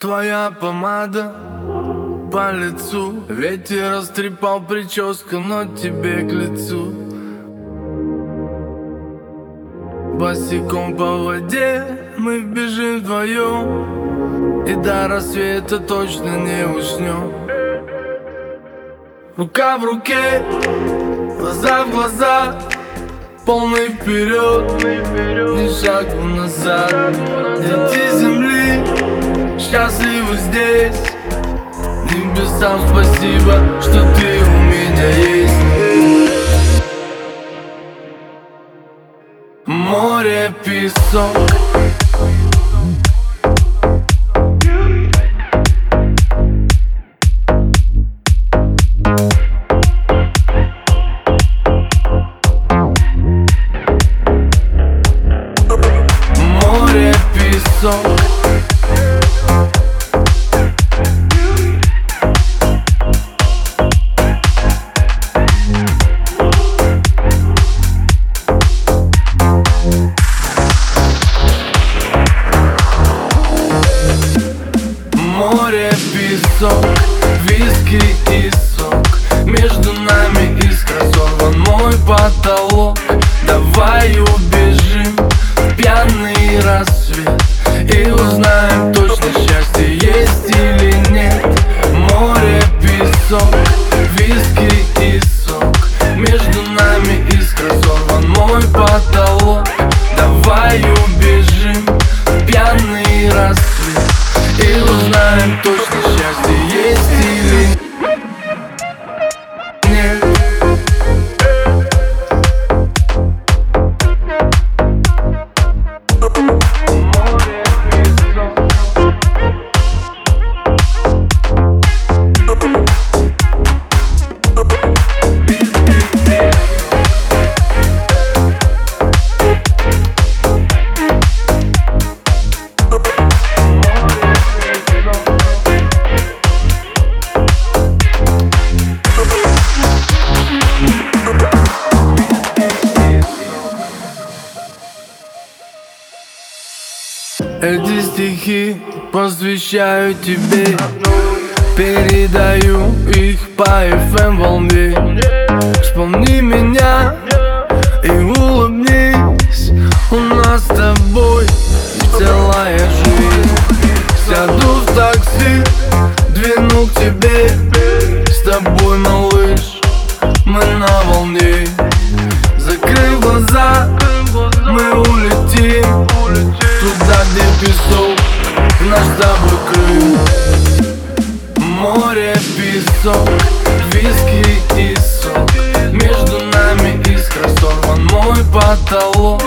Твоя помада по лицу. Ветер растрепал прическу, но тебе к лицу. Босиком по воде мы бежим вдвоем. И до рассвета точно не уснем. Рука в руке, глаза в глаза. Полный вперед, ни шагу назад. Счастливы здесь. Небесам спасибо, что ты у меня есть. Море, песок. Море, виски и сок. Между нами искра сорван мой потолок. Давай убежим в пьяный рассвет Эти стихи посвящаю тебе. Передаю их по FM волне. Вспомни меня песок, виски и сок. Между нами искра сорван мой потолок